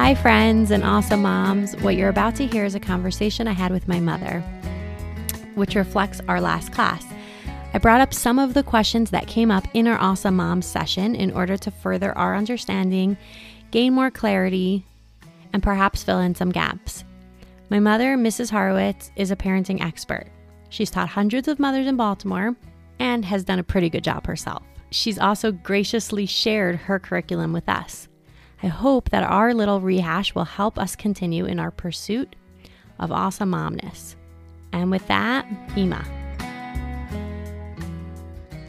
Hi, friends and awesome moms. What you're about to hear is a conversation I had with my mother, which reflects our last class. I brought up some of the questions that came up in our Awesome Moms session in order to further our understanding, gain more clarity, and perhaps fill in some gaps. My mother, Mrs. Horowitz, is a parenting expert. She's taught hundreds of mothers in Baltimore and has done a pretty good job herself. She's also graciously shared her curriculum with us. I hope that our little rehash will help us continue in our pursuit of awesome momness. And with that, Hima.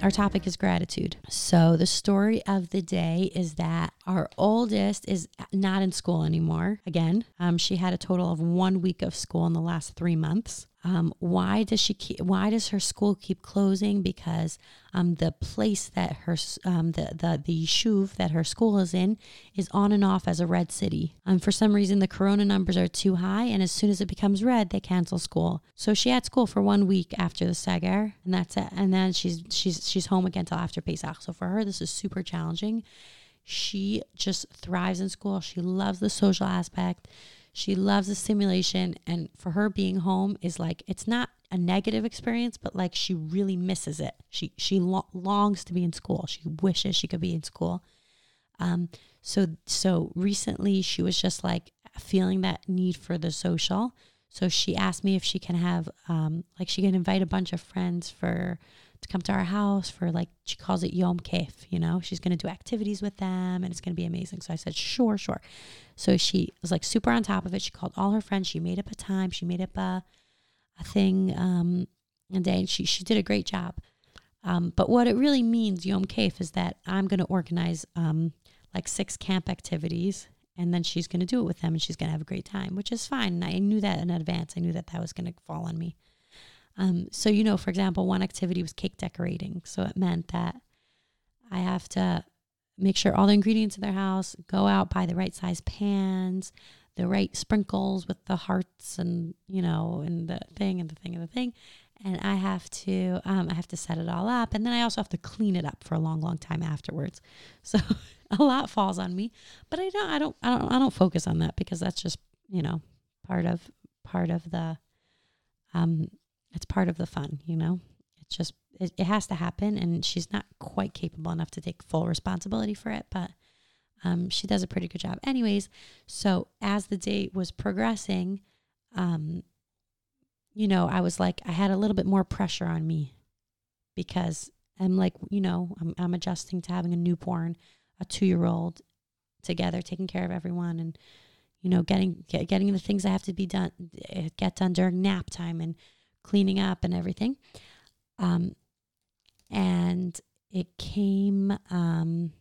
Our topic is gratitude. So, the story of the day is that our oldest is not in school anymore. Again, um, she had a total of one week of school in the last three months. Um, why does she keep, why does her school keep closing? Because um, the place that her um, the the the shuv that her school is in is on and off as a red city. Um, for some reason, the corona numbers are too high, and as soon as it becomes red, they cancel school. So she had school for one week after the seger, and that's it. And then she's she's she's home again till after Pesach. So for her, this is super challenging. She just thrives in school. She loves the social aspect she loves the stimulation. And for her, being home is like, it's not a negative experience, but like she really misses it. She, she lo- longs to be in school. She wishes she could be in school. Um, so, so recently she was just like feeling that need for the social. So she asked me if she can have, um, like she can invite a bunch of friends for to come to our house for like she calls it Yom Kef, you know. She's going to do activities with them and it's going to be amazing. So I said, "Sure, sure." So she was like super on top of it. She called all her friends. She made up a time. She made up a a thing um a day. She she did a great job. Um, but what it really means, Yom Kef, is that I'm going to organize um, like six camp activities and then she's going to do it with them and she's going to have a great time, which is fine. And I knew that in advance. I knew that that was going to fall on me. Um, so, you know, for example, one activity was cake decorating. So it meant that I have to make sure all the ingredients in their house go out, buy the right size pans, the right sprinkles with the hearts and, you know, and the thing and the thing and the thing. And I have to, um, I have to set it all up. And then I also have to clean it up for a long, long time afterwards. So a lot falls on me, but I don't, I don't, I don't, I don't focus on that because that's just, you know, part of, part of the, um, it's part of the fun, you know? It's just, it, it has to happen. And she's not quite capable enough to take full responsibility for it, but um, she does a pretty good job. Anyways, so as the day was progressing, um, you know, I was like, I had a little bit more pressure on me because I'm like, you know, I'm, I'm adjusting to having a newborn, a two year old together, taking care of everyone and, you know, getting, get, getting the things that have to be done, eh, get done during nap time and cleaning up and everything. Um, and it came, um,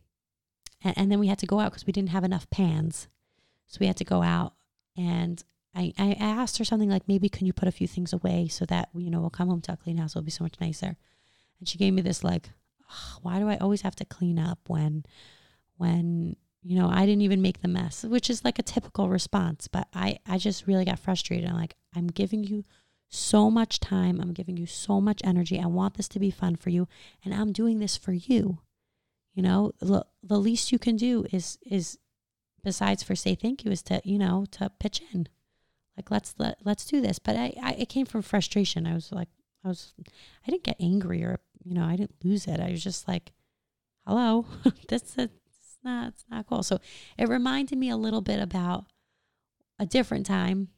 and, and then we had to go out because we didn't have enough pans. So we had to go out and I, I asked her something like, maybe can you put a few things away so that, you know, we'll come home to a clean house. It'll be so much nicer. And she gave me this like, why do I always have to clean up when, when, you know, I didn't even make the mess, which is like a typical response. But I, I just really got frustrated. I'm like, I'm giving you so much time. I'm giving you so much energy. I want this to be fun for you, and I'm doing this for you. You know, the, the least you can do is is besides for say thank you is to you know to pitch in, like let's let let's do this. But I, I it came from frustration. I was like I was I didn't get angry or you know I didn't lose it. I was just like, hello, this is it's not it's not cool. So it reminded me a little bit about a different time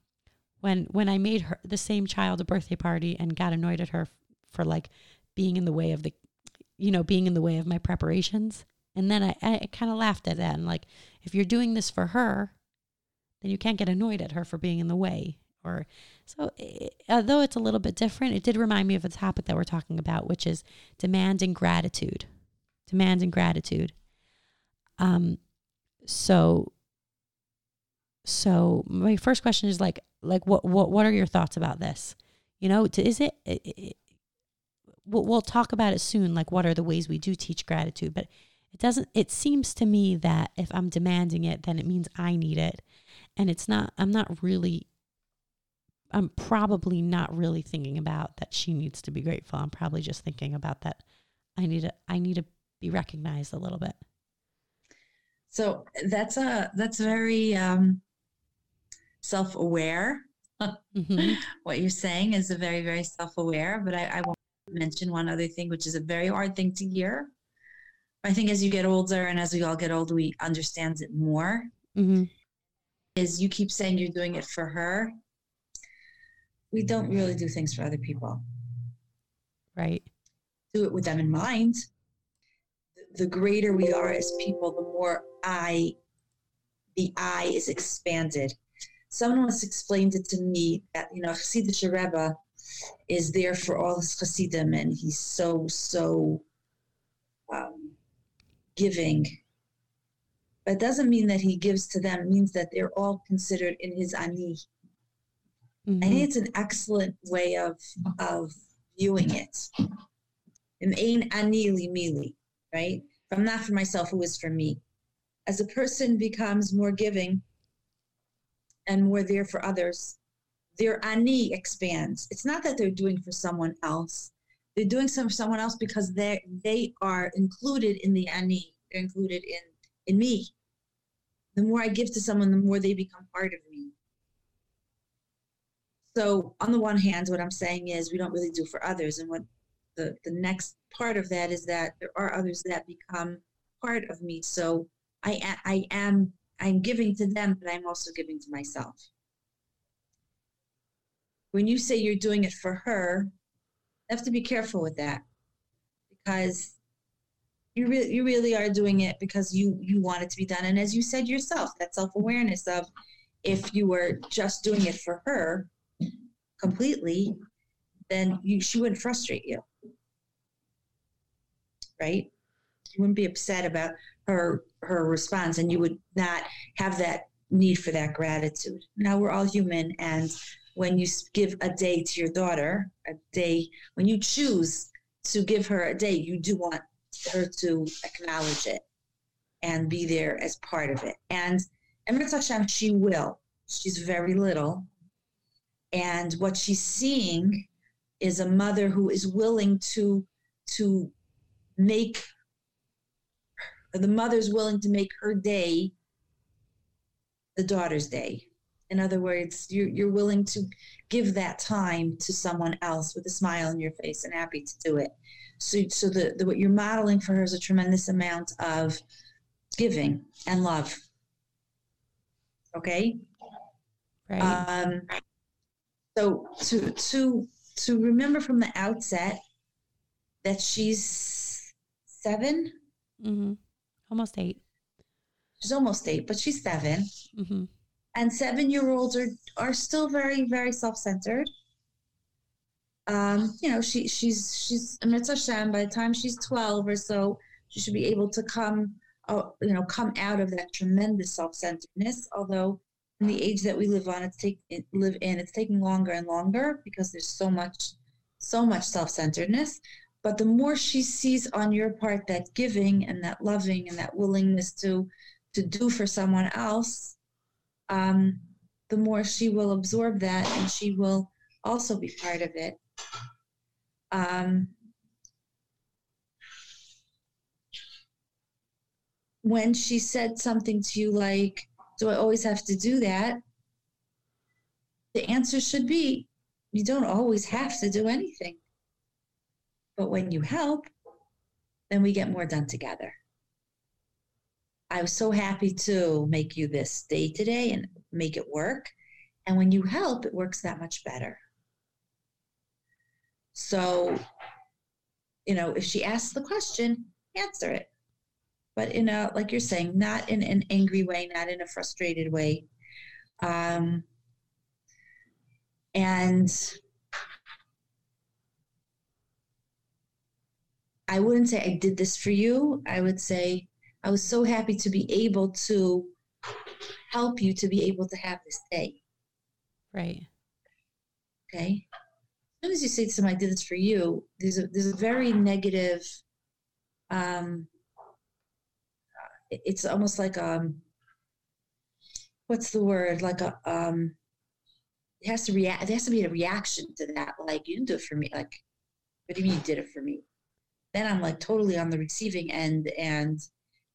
when when I made her the same child a birthday party and got annoyed at her for like being in the way of the you know being in the way of my preparations. And then I, I kind of laughed at that and like if you're doing this for her then you can't get annoyed at her for being in the way or so it, although it's a little bit different it did remind me of a topic that we're talking about which is demanding gratitude. Demanding gratitude. Um so so my first question is like like what what what are your thoughts about this? You know is it, it, it we'll, we'll talk about it soon like what are the ways we do teach gratitude but it doesn't it seems to me that if i'm demanding it then it means i need it. And it's not i'm not really i'm probably not really thinking about that she needs to be grateful. I'm probably just thinking about that i need to i need to be recognized a little bit. So that's a that's very um, self-aware. mm-hmm. What you're saying is a very very self-aware. But I, I won't mention one other thing, which is a very hard thing to hear. I think as you get older and as we all get older, we understand it more. Mm-hmm. Is you keep saying you're doing it for her. We don't really do things for other people. Right. Do it with them in mind. The greater we are as people, the more I, the I is expanded. Someone once explained it to me that, you know, Hasidic Rebbe is there for all his Hasidim and he's so, so um, giving. But it doesn't mean that he gives to them, it means that they're all considered in his ani. Mm-hmm. I think it's an excellent way of, of viewing it. Ain ani li mi li, right? If I'm not for myself, who is for me? As a person becomes more giving and more there for others, their ani expands. It's not that they're doing for someone else. They're doing some for someone else because they they are included in the ani. They're included in in me. The more I give to someone, the more they become part of me. So on the one hand, what I'm saying is we don't really do for others, and what the the next part of that is that there are others that become part of me. So I I am I'm giving to them, but I'm also giving to myself when you say you're doing it for her, you have to be careful with that because you really you really are doing it because you you want it to be done. And as you said yourself, that self awareness of if you were just doing it for her completely, then you she wouldn't frustrate you, right? You wouldn't be upset about her her response, and you would not have that need for that gratitude. Now we're all human, and when you give a day to your daughter, a day, when you choose to give her a day, you do want her to acknowledge it and be there as part of it. And Emir Hashem, she will. She's very little. And what she's seeing is a mother who is willing to to make the mother's willing to make her day the daughter's day in other words, you're, you're willing to give that time to someone else with a smile on your face and happy to do it. So, so the, the what you're modeling for her is a tremendous amount of giving and love. Okay. Right. Um, so to to to remember from the outset that she's 7 mm-hmm. Almost eight. She's almost eight, but she's 7 mm-hmm and seven year olds are are still very very self centered. Um, you know, she she's she's a mitzvah by the time she's twelve or so, she should be able to come, uh, you know, come out of that tremendous self centeredness. Although in the age that we live on, it's take live in, it's taking longer and longer because there's so much so much self centeredness. But the more she sees on your part that giving and that loving and that willingness to to do for someone else, um, the more she will absorb that and she will also be part of it. Um, when she said something to you like, Do I always have to do that? The answer should be, You don't always have to do anything. But when you help, then we get more done together. I was so happy to make you this day today and make it work. And when you help, it works that much better. So, you know, if she asks the question, answer it. But in a, like you're saying, not in an angry way, not in a frustrated way. Um, and I wouldn't say I did this for you. I would say, I was so happy to be able to help you to be able to have this day. Right. Okay. As soon as you say to someone, I did this for you, there's a, there's a very negative, um, it's almost like, um, what's the word? Like a, um, it has to react, there has to be a reaction to that. Like, you didn't do it for me. Like, what do you mean you did it for me? Then I'm like totally on the receiving end and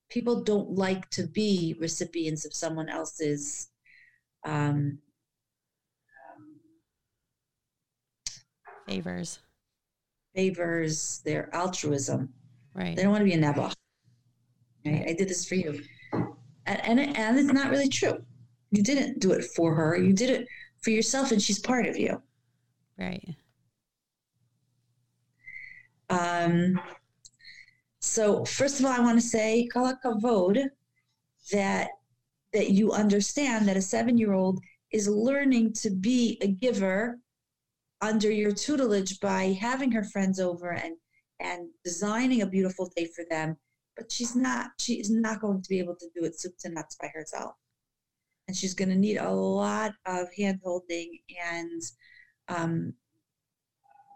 people don't like to be recipients of someone else's um, favors. favors their altruism. Right. They don't want to be a nebuch right? i did this for you. And, and, and it's not really true. You didn't do it for her. You did it for yourself and she's part of you. Right um so first of all i want to say kavod that that you understand that a seven year old is learning to be a giver under your tutelage by having her friends over and and designing a beautiful day for them but she's not she's not going to be able to do it soup to nuts by herself. And she's going to need a lot of hand holding and um,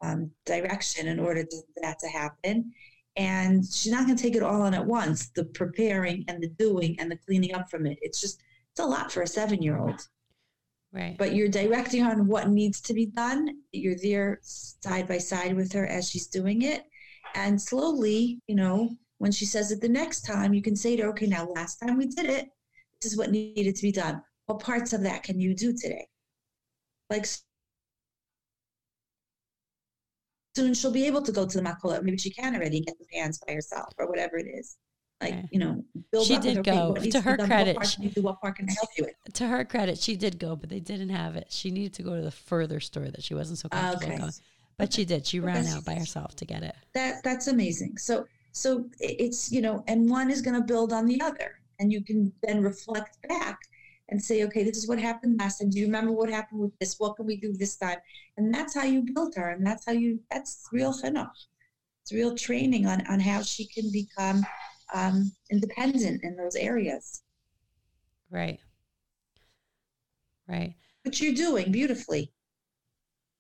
um, direction in order for that to happen. And she's not going to take it all on at once the preparing and the doing and the cleaning up from it. It's just it's a lot for a seven year old right. But you're directing on what needs to be done. You're there side by side with her as she's doing it. And slowly you know when she says it the next time you can say to her okay now last time we did it this is what needed to be done. What parts of that can you do today? Like soon she'll be able to go to the makolet. Maybe she can already get the pans by herself or whatever it is. Like, Okay. you know, build She up did go. To her credit, she- can you do? What can I help you with? to her credit she did go but they didn't have it she needed to go to the further store that she wasn't so ah, comfortable Okay. going but she did she Well, ran out by herself to get it That that's amazing. So so it's you know, and one is going to build on the other, and you can then reflect back and say, okay, this is what happened last time. Do you remember what happened with this? What can we do this time? And that's how you build her, and that's how you. That's real chinuch. It's real training on on how she can become um, independent in those areas. right right which you're doing beautifully.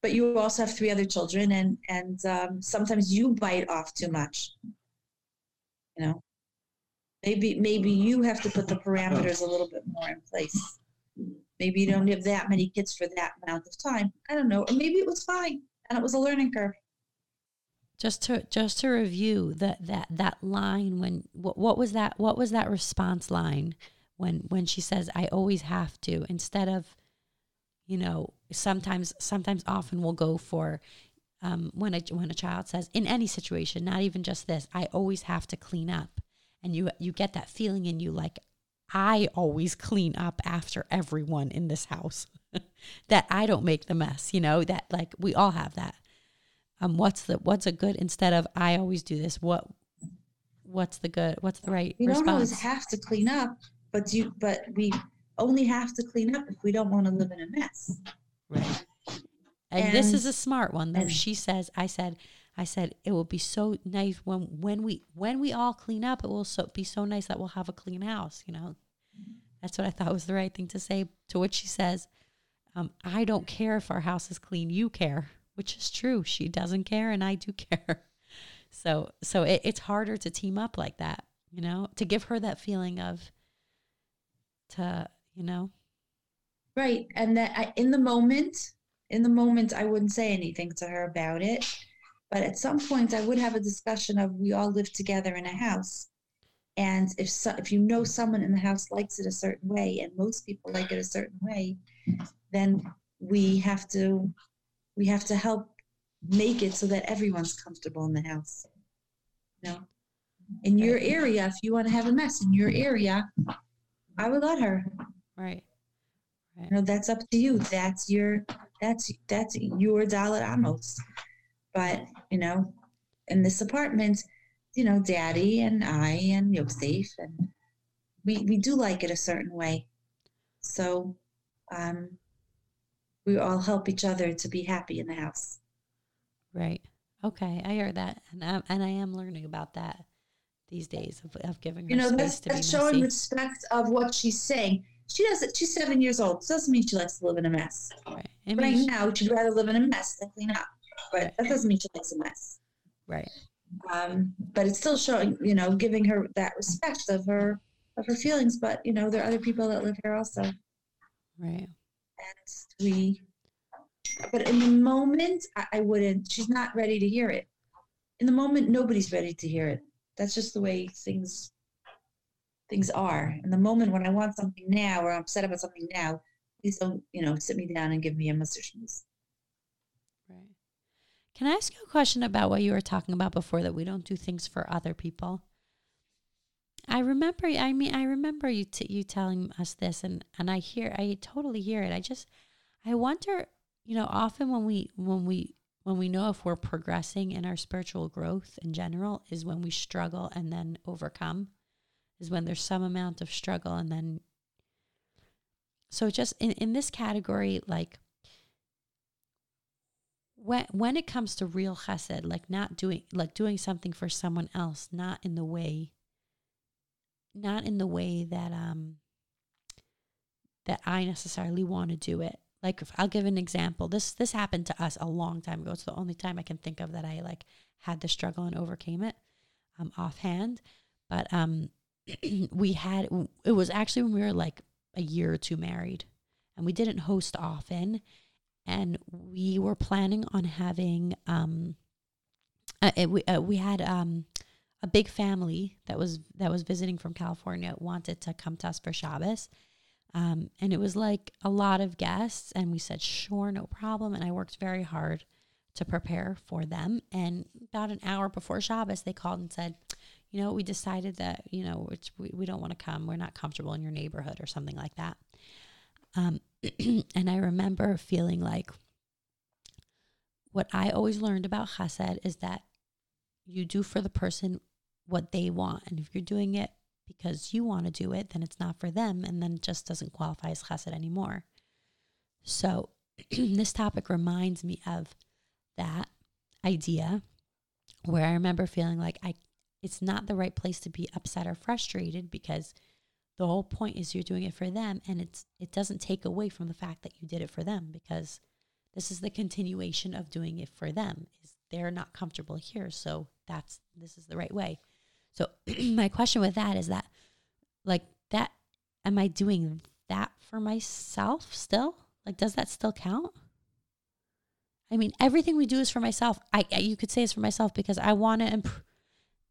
But you also have three other children, and and um, sometimes you bite off too much. You know, maybe maybe you have to put the parameters a little bit more in place. Maybe you don't have that many kids for that amount of time. I don't know, or maybe it was fine and it was a learning curve. just to just to review that that that line when what, what was that what was that response line when when she says i always have to instead of you know sometimes sometimes often we'll go for um, when a when a child says in any situation not even just this i always have to clean up and you you get that feeling in you like i always clean up after everyone in this house. That i don't make the mess you know that like we all have that. Um what's the what's a good instead of i always do this what what's the good what's the right You don't always response? have to clean up, but you but we only have to clean up if we don't want to live in a mess. right. And, this is a smart one though. and- she says i said i said it will be so nice when when we when we all clean up it will so be so nice that we'll have a clean house you know? That's what i thought was the right thing to say. To which she says um, i don't care if our house is clean you care which is true. She doesn't care and i do care. So so it, it's harder to team up like that you know? To give her that feeling of to you know? Right. And that I, in the moment, in the moment, I wouldn't say anything to her about it. But at some point, I would have a discussion of we all live together in a house. And if so, if you know someone in the house likes it a certain way, and most people like it a certain way, then we have to we have to help make it so that everyone's comfortable in the house. You know, in your area, if you want to have a mess in your area, I would let her. Right. You know that's up to you. That's your that's that's your daled amos but you know in this apartment you know daddy and i and yosef and we we do like it a certain way. So um we all help each other to be happy in the house. Right. Okay, I heard that, and I, and I am learning about that these days of, of giving her you know space that's, to be that's showing respect of what she's saying. She doesn't she's seven years old doesn't mean she likes to live in a mess. Right. Right now she'd rather live in a mess than clean up but that doesn't mean she likes a mess right. um, but it's still showing, you know, giving her that respect of her of her feelings. But you know, there are other people that live here also, Right. and we. But in the moment, I, I wouldn't. She's not ready to hear it. In the moment, nobody's ready to hear it. That's just the way things things are. In the moment when I want something now or I'm upset about something now, please don't, you know, sit me down and give me a message. Can I ask you a question about what you were talking about before that we don't do things for other people? I remember. I mean, I remember you t- you telling us this, and and I hear, I totally hear it. I just, I wonder, you know, often when we when we when we know if we're progressing in our spiritual growth in general is when we struggle and then overcome, is when there's some amount of struggle and then. So just in in this category, like when when it comes to real chesed, like not doing like doing something for someone else, not in the way not in the way that um that I necessarily want to do it. Like I'll give an example. This this happened to us a long time ago. It's the only time I can think of that I like had the struggle and overcame it um offhand. But um we had it was actually when we were like a year or two married and we didn't host often and we were planning on having um uh, it, we uh, we had um a big family that was that was visiting from California wanted to come to us for Shabbos. Um, and it was like a lot of guests, and we said, sure, no problem. And I worked very hard to prepare for them. And about an hour before Shabbos, they called and said, you know, we decided that, you know, we, we don't want to come. We're not comfortable in your neighborhood or something like that. Um, and I remember feeling like what I always learned about chesed is that you do for the person what they want. And if you're doing it because you want to do it, then it's not for them. And then it just doesn't qualify as chesed anymore. So this topic reminds me of that idea where I remember feeling like I it's not the right place to be upset or frustrated because the whole point is you're doing it for them and it's it doesn't take away from the fact that you did it for them because this is the continuation of doing it for them is they're not comfortable here so that's this is the right way so my question with that is that like that am I doing that for myself still? Like does that still count? I mean, everything we do is for myself. I, I you could say it's for myself because I want to improve.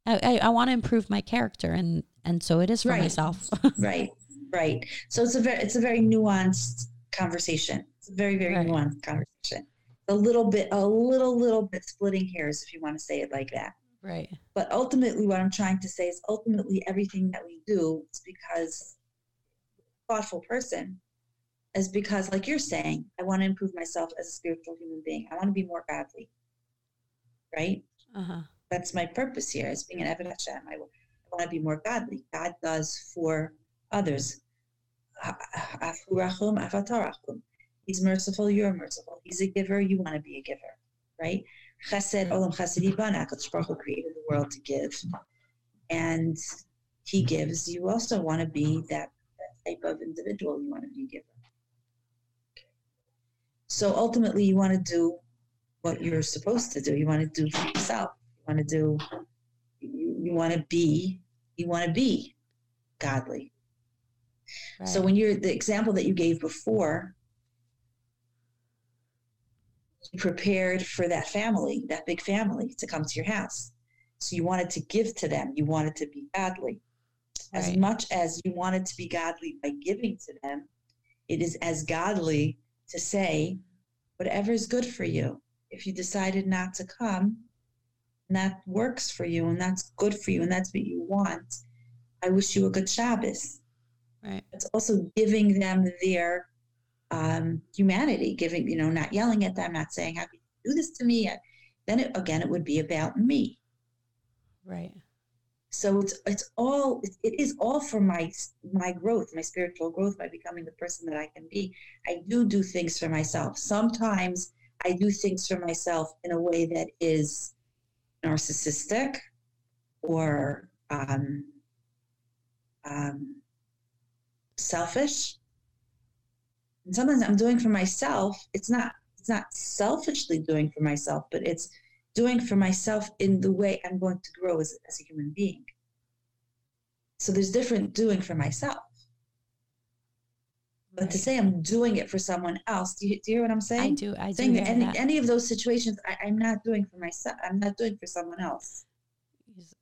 I, I, I want to improve my character, and and so it is for right. myself. right, right. So it's a very it's a very nuanced conversation. It's a very very right. nuanced conversation. A little bit, a little little bit splitting hairs, if you want to say it like that. Right. But ultimately, what I'm trying to say is ultimately everything that we do is because thoughtful person is because, like you're saying, I want to improve myself as a spiritual human being. I want to be more godly. Right? Uh-huh. That's my purpose here as being an Eved Hashem. Want to be more godly. God does for others. He's merciful, you're merciful. He's a giver, you want to be a giver, right? Chesed, Olam Chesed Yibaneh, created the world to give. And he gives. You also want to be that, that type of individual. You want to be a giver. So ultimately, you want to do what you're supposed to do. You want to do for yourself. You want to do, you, want to be, you want to be godly. Right. So when you're, the example that you gave before, you prepared for that family, that big family, to come to your house. So you wanted to give to them. You wanted to be godly. As right. much as you wanted to be godly by giving to them, it is as godly to say, whatever is good for you. If you decided not to come, and that works for you, and that's good for you, and that's what you want, I wish you a good Shabbos. Right. It's also giving them their um, humanity, giving, you know, not yelling at them, not saying, how can you do this to me? Then it, again, it would be about me. Right. So it's, it's all, it is all for my, my growth, my spiritual growth by becoming the person that I can be. I do do things for myself. Sometimes I do things for myself in a way that is narcissistic or um, um, selfish. And sometimes i'm doing for myself. It's not it's not selfishly doing for myself but it's doing for myself in the way i'm going to grow as, as a human being. So there's different doing for myself but to say I'm doing it for someone else, do you, do you hear what I'm saying? I do. I saying do. any, any of those situations, I, am not doing for myself. I'm not doing for someone else.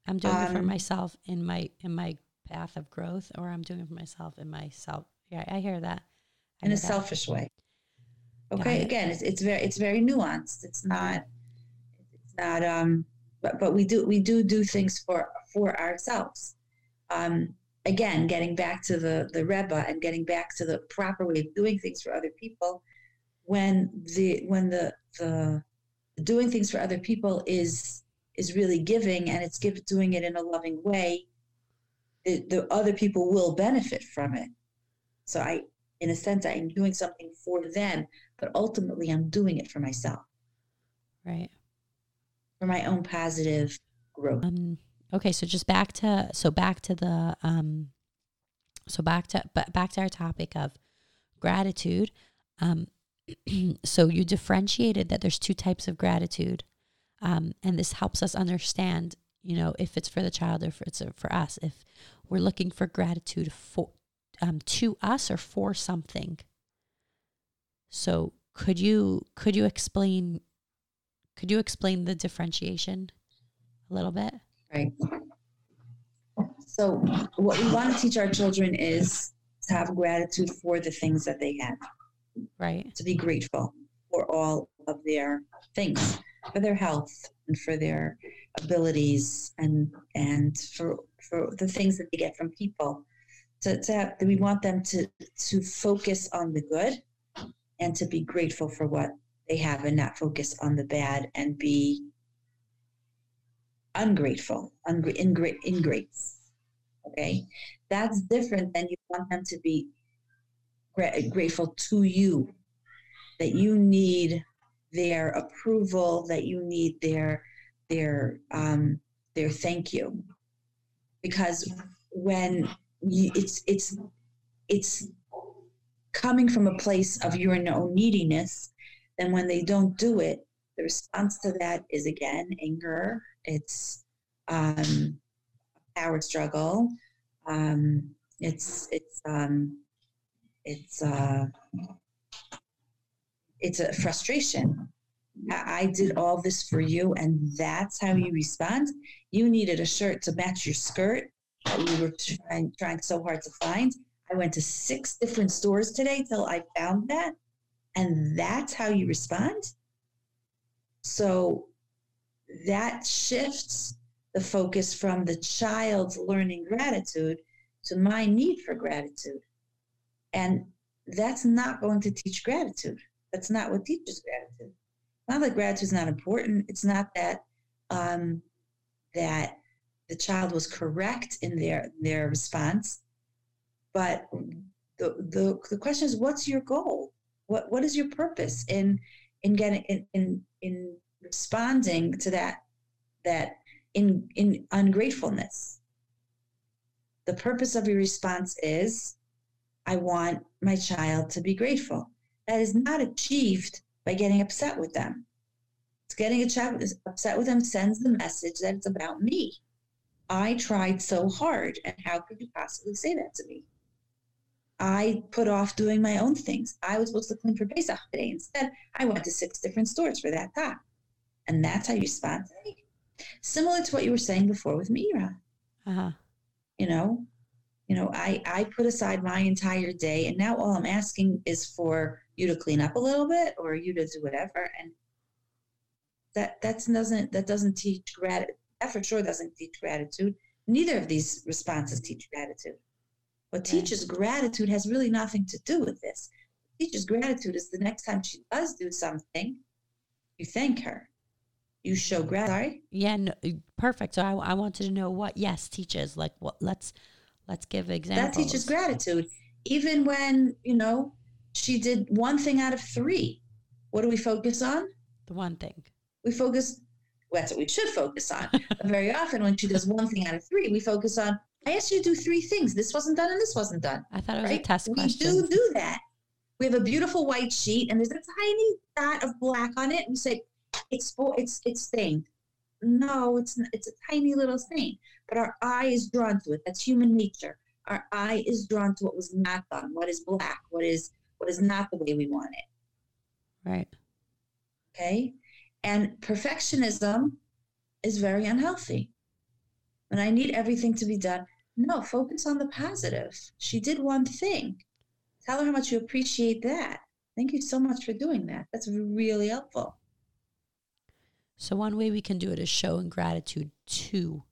I'm doing um, it for um, myself in my in my path of growth or I'm doing it for myself in myself. Yeah, I hear that. I in hear a that. selfish way. Okay, again, it's it's very it's very nuanced. It's not it's not um but but we do we do do things for for ourselves. Um again, getting back to the the Rebbe and getting back to the proper way of doing things for other people when the when the the doing things for other people is is really giving and it's give, doing it in a loving way the, the other people will benefit from it. So i in a sense i'm doing something for them but ultimately i'm doing it for myself. Right. for my own positive growth. Um okay, so just back to so back to the um so back to but back to our topic of gratitude. Um so you differentiated that there's two types of gratitude. Um and this helps us understand, you know, if it's for the child or if it's for us, if we're looking for gratitude for um to us or for something. So could you could you explain could you explain the differentiation a little bit? Right so what we want to teach our children is to have gratitude for the things that they have Right. to be grateful for all of their things, for their health and for their abilities and and for for the things that they get from people. To, to have, we want them to to focus on the good and to be grateful for what they have and not focus on the bad and be ungrateful, ungra- ingra- ingrates. Okay, that's different than you want them to be gra- grateful to you, that you need their approval, that you need their their um, their thank you, because when you, it's it's it's coming from a place of your own neediness, then when they don't do it, the response to that is again anger. It's um, power struggle. Um, it's it's um, it's uh, it's a frustration. I, did all this for you, and that's how you respond. You needed a shirt to match your skirt that we were trying trying so hard to find. I went to six different stores today till I found that, and that's how you respond. So that shifts the focus from the child's learning gratitude to my need for gratitude. And that's not going to teach gratitude. That's not what teaches gratitude. Not that gratitude is not important. It's not that um, that the child was correct in their their response, but the, the the question is, what's your goal? What what is your purpose in in getting in in, in responding to that that in in ungratefulness? The purpose of your response is, I want my child to be grateful. That is not achieved by getting upset with them. It's getting a child upset with them sends the message that it's about me. I tried so hard, and how could you possibly say that to me? I put off doing my own things. I was supposed to clean for Pesach today. Instead, I went to six different stores for that top. And that's how you respond. Similar to what you were saying before with Mira Uh huh. you know? You know i i put aside my entire day and now all i'm asking is for you to clean up a little bit or you to do whatever and that that doesn't that doesn't teach gratitude that for sure doesn't teach gratitude. Neither of these responses teach gratitude. What teaches gratitude has really nothing to do with this. What teaches gratitude is the next time she does do something you thank her you show gratitude sorry Yeah. No, perfect. So I, I wanted to know what yes teaches. Like what? Let's let's give examples. That teaches gratitude. Even when, you know, she did one thing out of three. What do we focus on? The one thing. We focus, well, that's what we should focus on. very often when she does one thing out of three, we focus on, I asked you to do three things. This wasn't done and this wasn't done. I thought it was Right? a test we question. do do that. We have a beautiful white sheet and there's a tiny dot of black on it. And we say, it's, it's, it's stained. No, it's, it's a tiny little stain. But our eye is drawn to it. That's human nature our eye is drawn to what was not done, what is black, what is what is not the way we want it. Right. Okay. And perfectionism is very unhealthy. When I need everything to be done No, focus on the positive. She did one thing. Tell her how much you appreciate that. Thank you so much for doing that. That's really helpful. So one way we can do it is showing gratitude to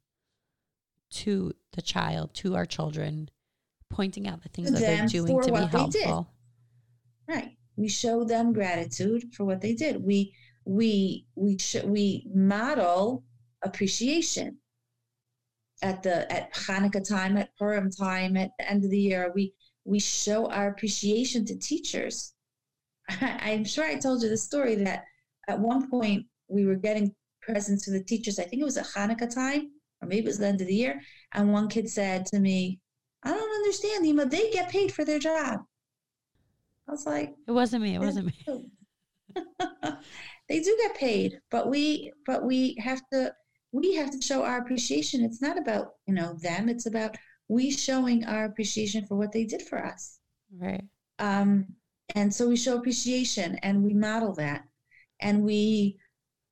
to the child, to our children, pointing out the things that they're doing to be helpful. Right. We show them gratitude for what they did. We we we sh- we model appreciation at the at Hanukkah time, at Purim time, at the end of the year. We we show our appreciation to teachers. I, am sure I told you the story that at one point we were getting presents for the teachers. I think it was at Hanukkah time, or maybe it was the end of the year. And one kid said to me, I don't understand, Ema. They get paid for their job. I was like, It wasn't me. It wasn't me. they do get paid, but we but we have to we have to show our appreciation. It's not about, you know, them. It's about we showing our appreciation for what they did for us. Right. Um, and so we show appreciation and we model that. And we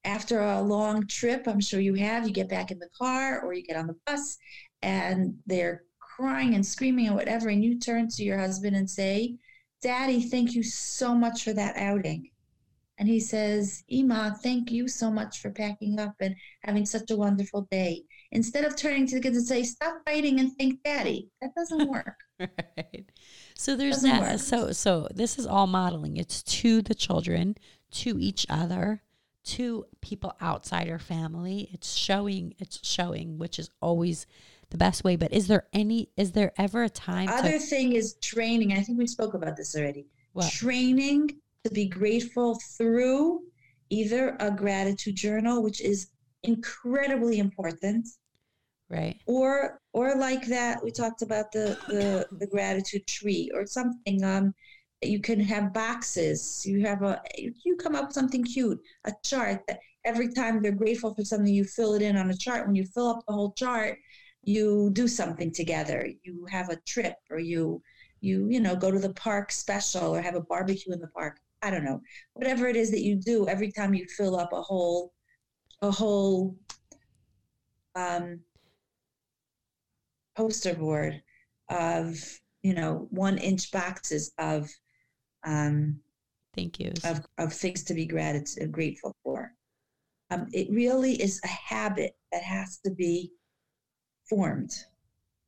after a long trip, I'm sure you have, you get back in the car or you get on the bus and they're crying and screaming and whatever, and you turn to your husband and say, Daddy, thank you so much for that outing. And he says, Ema, thank you so much for packing up and having such a wonderful day. Instead of turning to the kids and say, Stop fighting and thank daddy. That doesn't work. right. So there's doesn't that. Work. So so this is all modeling. It's to the children, to each other, to people outside our family. It's showing, it's showing, which is always the best way. But is there any, is there ever a time? Other to- thing is training. I think we spoke about this already. What? Training to be grateful through either a gratitude journal, which is incredibly important. Right. Or or like that, we talked about the the, the gratitude tree or something. Um you can have boxes. You have a you come up with something cute, a chart that every time they're grateful for something, you fill it in on a chart. When you fill up the whole chart, you do something together. You have a trip, or you you you know go to the park special, or have a barbecue in the park. I don't know, whatever it is that you do. Every time you fill up a whole a whole um, poster board of you know one inch boxes of um, thank you of, of things to be gratitude, grateful for. Um, it really is a habit that has to be formed.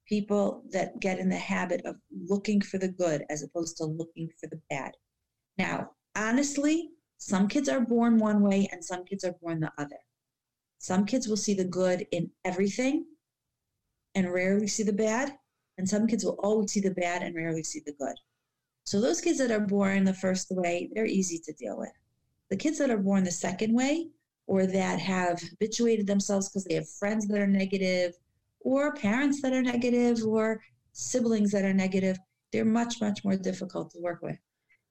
People that get in the habit of looking for the good as opposed to looking for the bad. Now, honestly, some kids are born one way and some kids are born the other. Some kids will see the good in everything and rarely see the bad, and some kids will always see the bad and rarely see the good. So those kids that are born the first way, they're easy to deal with. The kids that are born the second way, or that have habituated themselves because they have friends that are negative, or parents that are negative, or siblings that are negative, they're much, much more difficult to work with.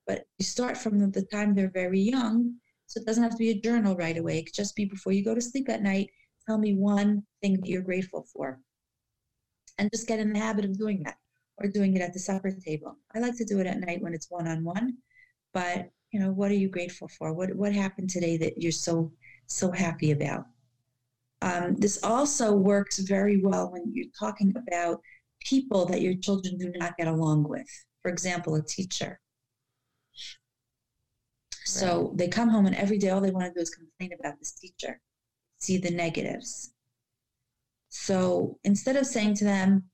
But you start from the time they're very young, so it doesn't have to be a journal right away. It could just be before you go to sleep at night, tell me one thing that you're grateful for. And just get in the habit of doing that or doing it at the supper table. I like to do it at night when it's one on one. But you know, what are you grateful for? What what happened today that you're so so happy about? Um, this also works very well when you're talking about people that your children do not get along with. For example, a teacher. So right. they come home and every day all they want to do is complain about this teacher, see the negatives. So instead of saying to them,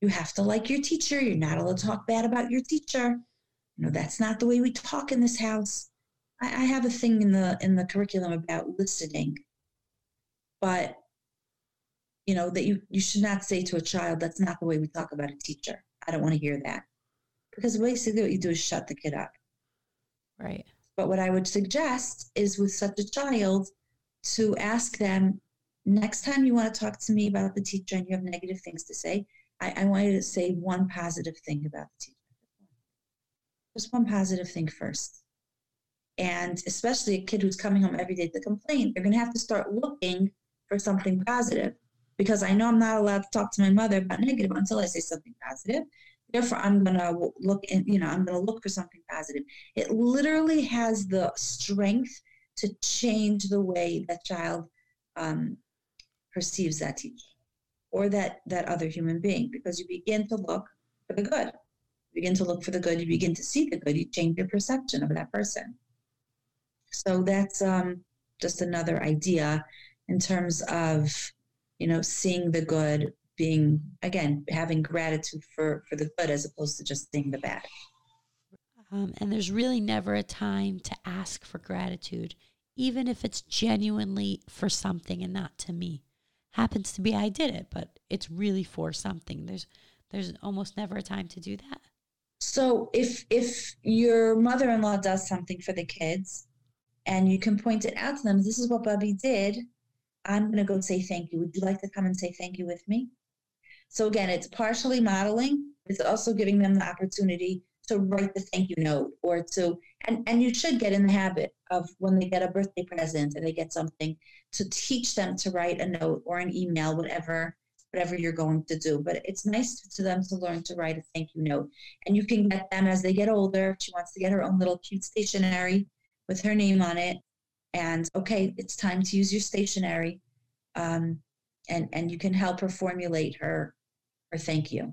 you have to like your teacher. You're not allowed to talk bad about your teacher. You know, that's not the way we talk in this house. I, I have a thing in the in the curriculum about listening. But you know, that you, you should not say to a child, that's not the way we talk about a teacher. I don't want to hear that. Because basically what you do is shut the kid up. Right. But what I would suggest is with such a child to ask them next time you want to talk to me about the teacher and you have negative things to say, I, I want you to say one positive thing about the teacher. Just one positive thing first. And especially a kid who's coming home every day to complain, they're going to have to start looking for something positive because I know I'm not allowed to talk to my mother about negative until I say something positive. Therefore, I'm going to look and, you know, I'm going to look for something positive. It literally has the strength to change the way that child um, perceives that teacher. Or that that other human being because you begin to look for the good. You begin to look for the good you begin to see the good you change your perception of that person. So that's um, just another idea in terms of you know seeing the good being again having gratitude for for the good as opposed to just seeing the bad. Um, and there's really never a time to ask for gratitude even if it's genuinely for something and not to me happens to be I did it, but it's really for something. There's there's almost never a time to do that. So if if your mother-in-law does something for the kids and you can point it out to them, this is what Bubby did. I'm going to go say thank you. Would you like to come and say thank you with me? So again, it's partially modeling. It's also giving them the opportunity to write the thank you note or to and and you should get in the habit of when they get a birthday present and they get something to teach them to write a note or an email whatever whatever you're going to do. But it's nice to them to learn to write a thank you note. And you can get them as they get older. She wants to get her own little cute stationery with her name on it. And okay it's time to use your stationery um, and and you can help her formulate her her thank you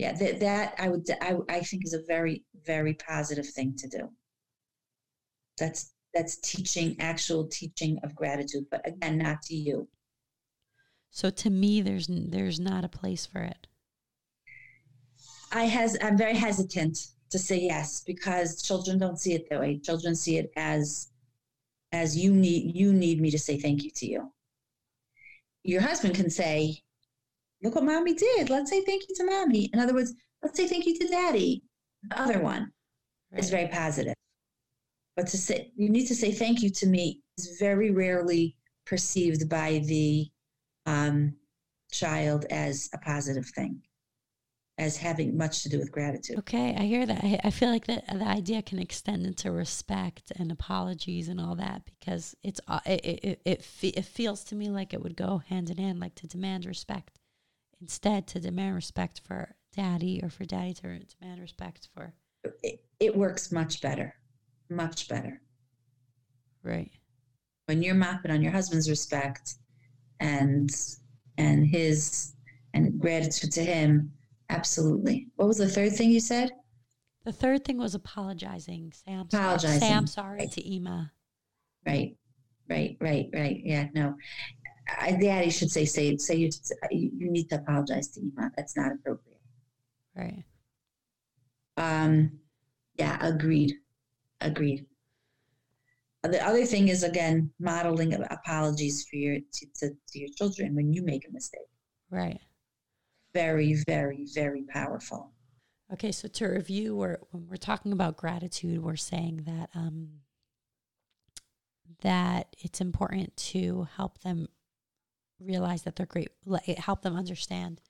yeah, that, that I would, I, I think is a very, very positive thing to do. That's, that's teaching, actual teaching of gratitude, but again, not to you. So to me, there's, there's not a place for it. I has, I'm very hesitant to say yes because children don't see it that way. Children see it as, as you need, you need me to say thank you to you. Your husband can say, look what mommy did. Let's say thank you to mommy. In other words, let's say thank you to daddy. The other one right. is very positive. But to say, you need to say thank you to me is very rarely perceived by the um, child as a positive thing, as having much to do with gratitude. Okay, I hear that. I, I feel like that the idea can extend into respect and apologies and all that because it's uh, it it, it, it feels to me like it would go hand in hand, like to demand respect instead to demand respect for daddy or for daddy to demand respect for. It, it works much better much better. Right. When you're mapping on your husband's respect and and his and gratitude to him absolutely. What was the third thing you said? The third thing was apologizing. Sam apologizing. sorry sorry right. to ema. Right. Right right right. Yeah no I, daddy should say, say, say you, you need to apologize to Ema. That's not appropriate. Right. Um, yeah, agreed. Agreed. The other thing is again modeling apologies for your to, to, to your children when you make a mistake. Right. Very, very, very powerful. Okay, so to review, we're, when we're talking about gratitude, we're saying that um, that it's important to help them realize that they're great, it help them understand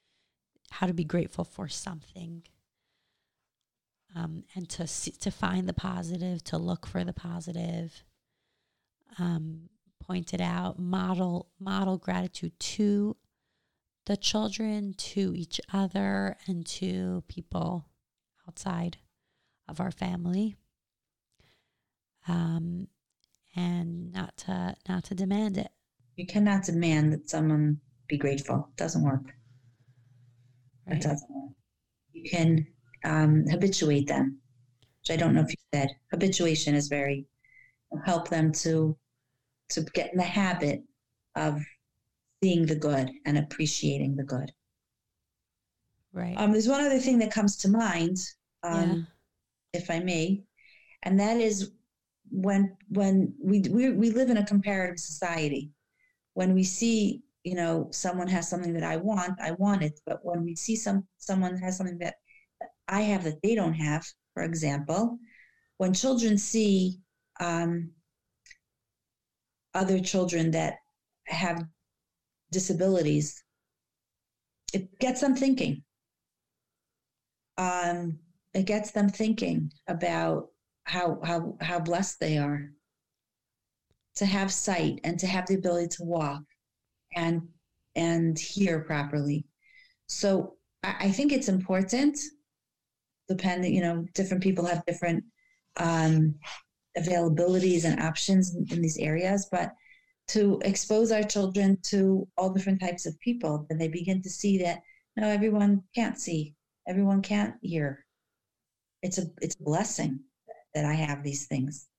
how to be grateful for something. Um, and to see, to find the positive, to look for the positive. Um, pointed out, model model gratitude to the children, to each other, and to people outside of our family. Um, and not to not to demand it. You cannot demand that someone be grateful. It doesn't work. Right. It doesn't work. You can um, habituate them, which I don't know if you said. Habituation is very help them to to get in the habit of seeing the good and appreciating the good. Right. Um, there's one other thing that comes to mind, um, yeah. if I may, and that is when when we, we we live in a comparative society, when we see you know someone has something that i want i want it. But when we see some someone has something that i have that they don't have for example when children see um, other children that have disabilities it gets them thinking. Um, it gets them thinking about how how how blessed they are to have sight and to have the ability to walk and and hear properly. So I, I think it's important. Depending, you know, different people have different um, availabilities and options in, in these areas, but to expose our children to all different types of people, then they begin to see that no, everyone can't see, everyone can't hear. It's a it's a blessing that I have these things.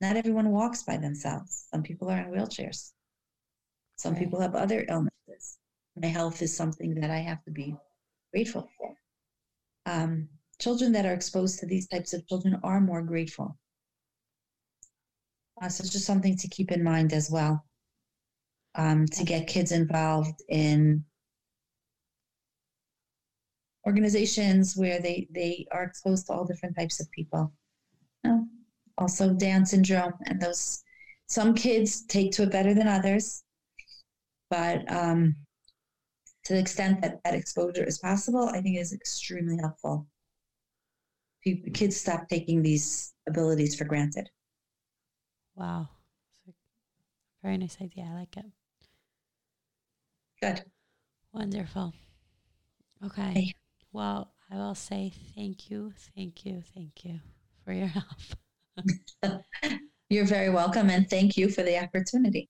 Not everyone walks by themselves. Some people are in wheelchairs. Some right. people have other illnesses. My health is something that I have to be grateful for. Um, children that are exposed to these types of children are more grateful. Uh, so it's just something to keep in mind as well. Um, to get kids involved in organizations where they, they are exposed to all different types of people. Oh, also Down syndrome and those some kids take to it better than others, but um, to the extent that that exposure is possible, I think is extremely helpful. People, kids stop taking these abilities for granted. Wow. Very nice idea. I like it. Good. Wonderful. Okay. Hey. Well, I will say thank you, thank you, thank you for your help. You're very welcome and thank you for the opportunity.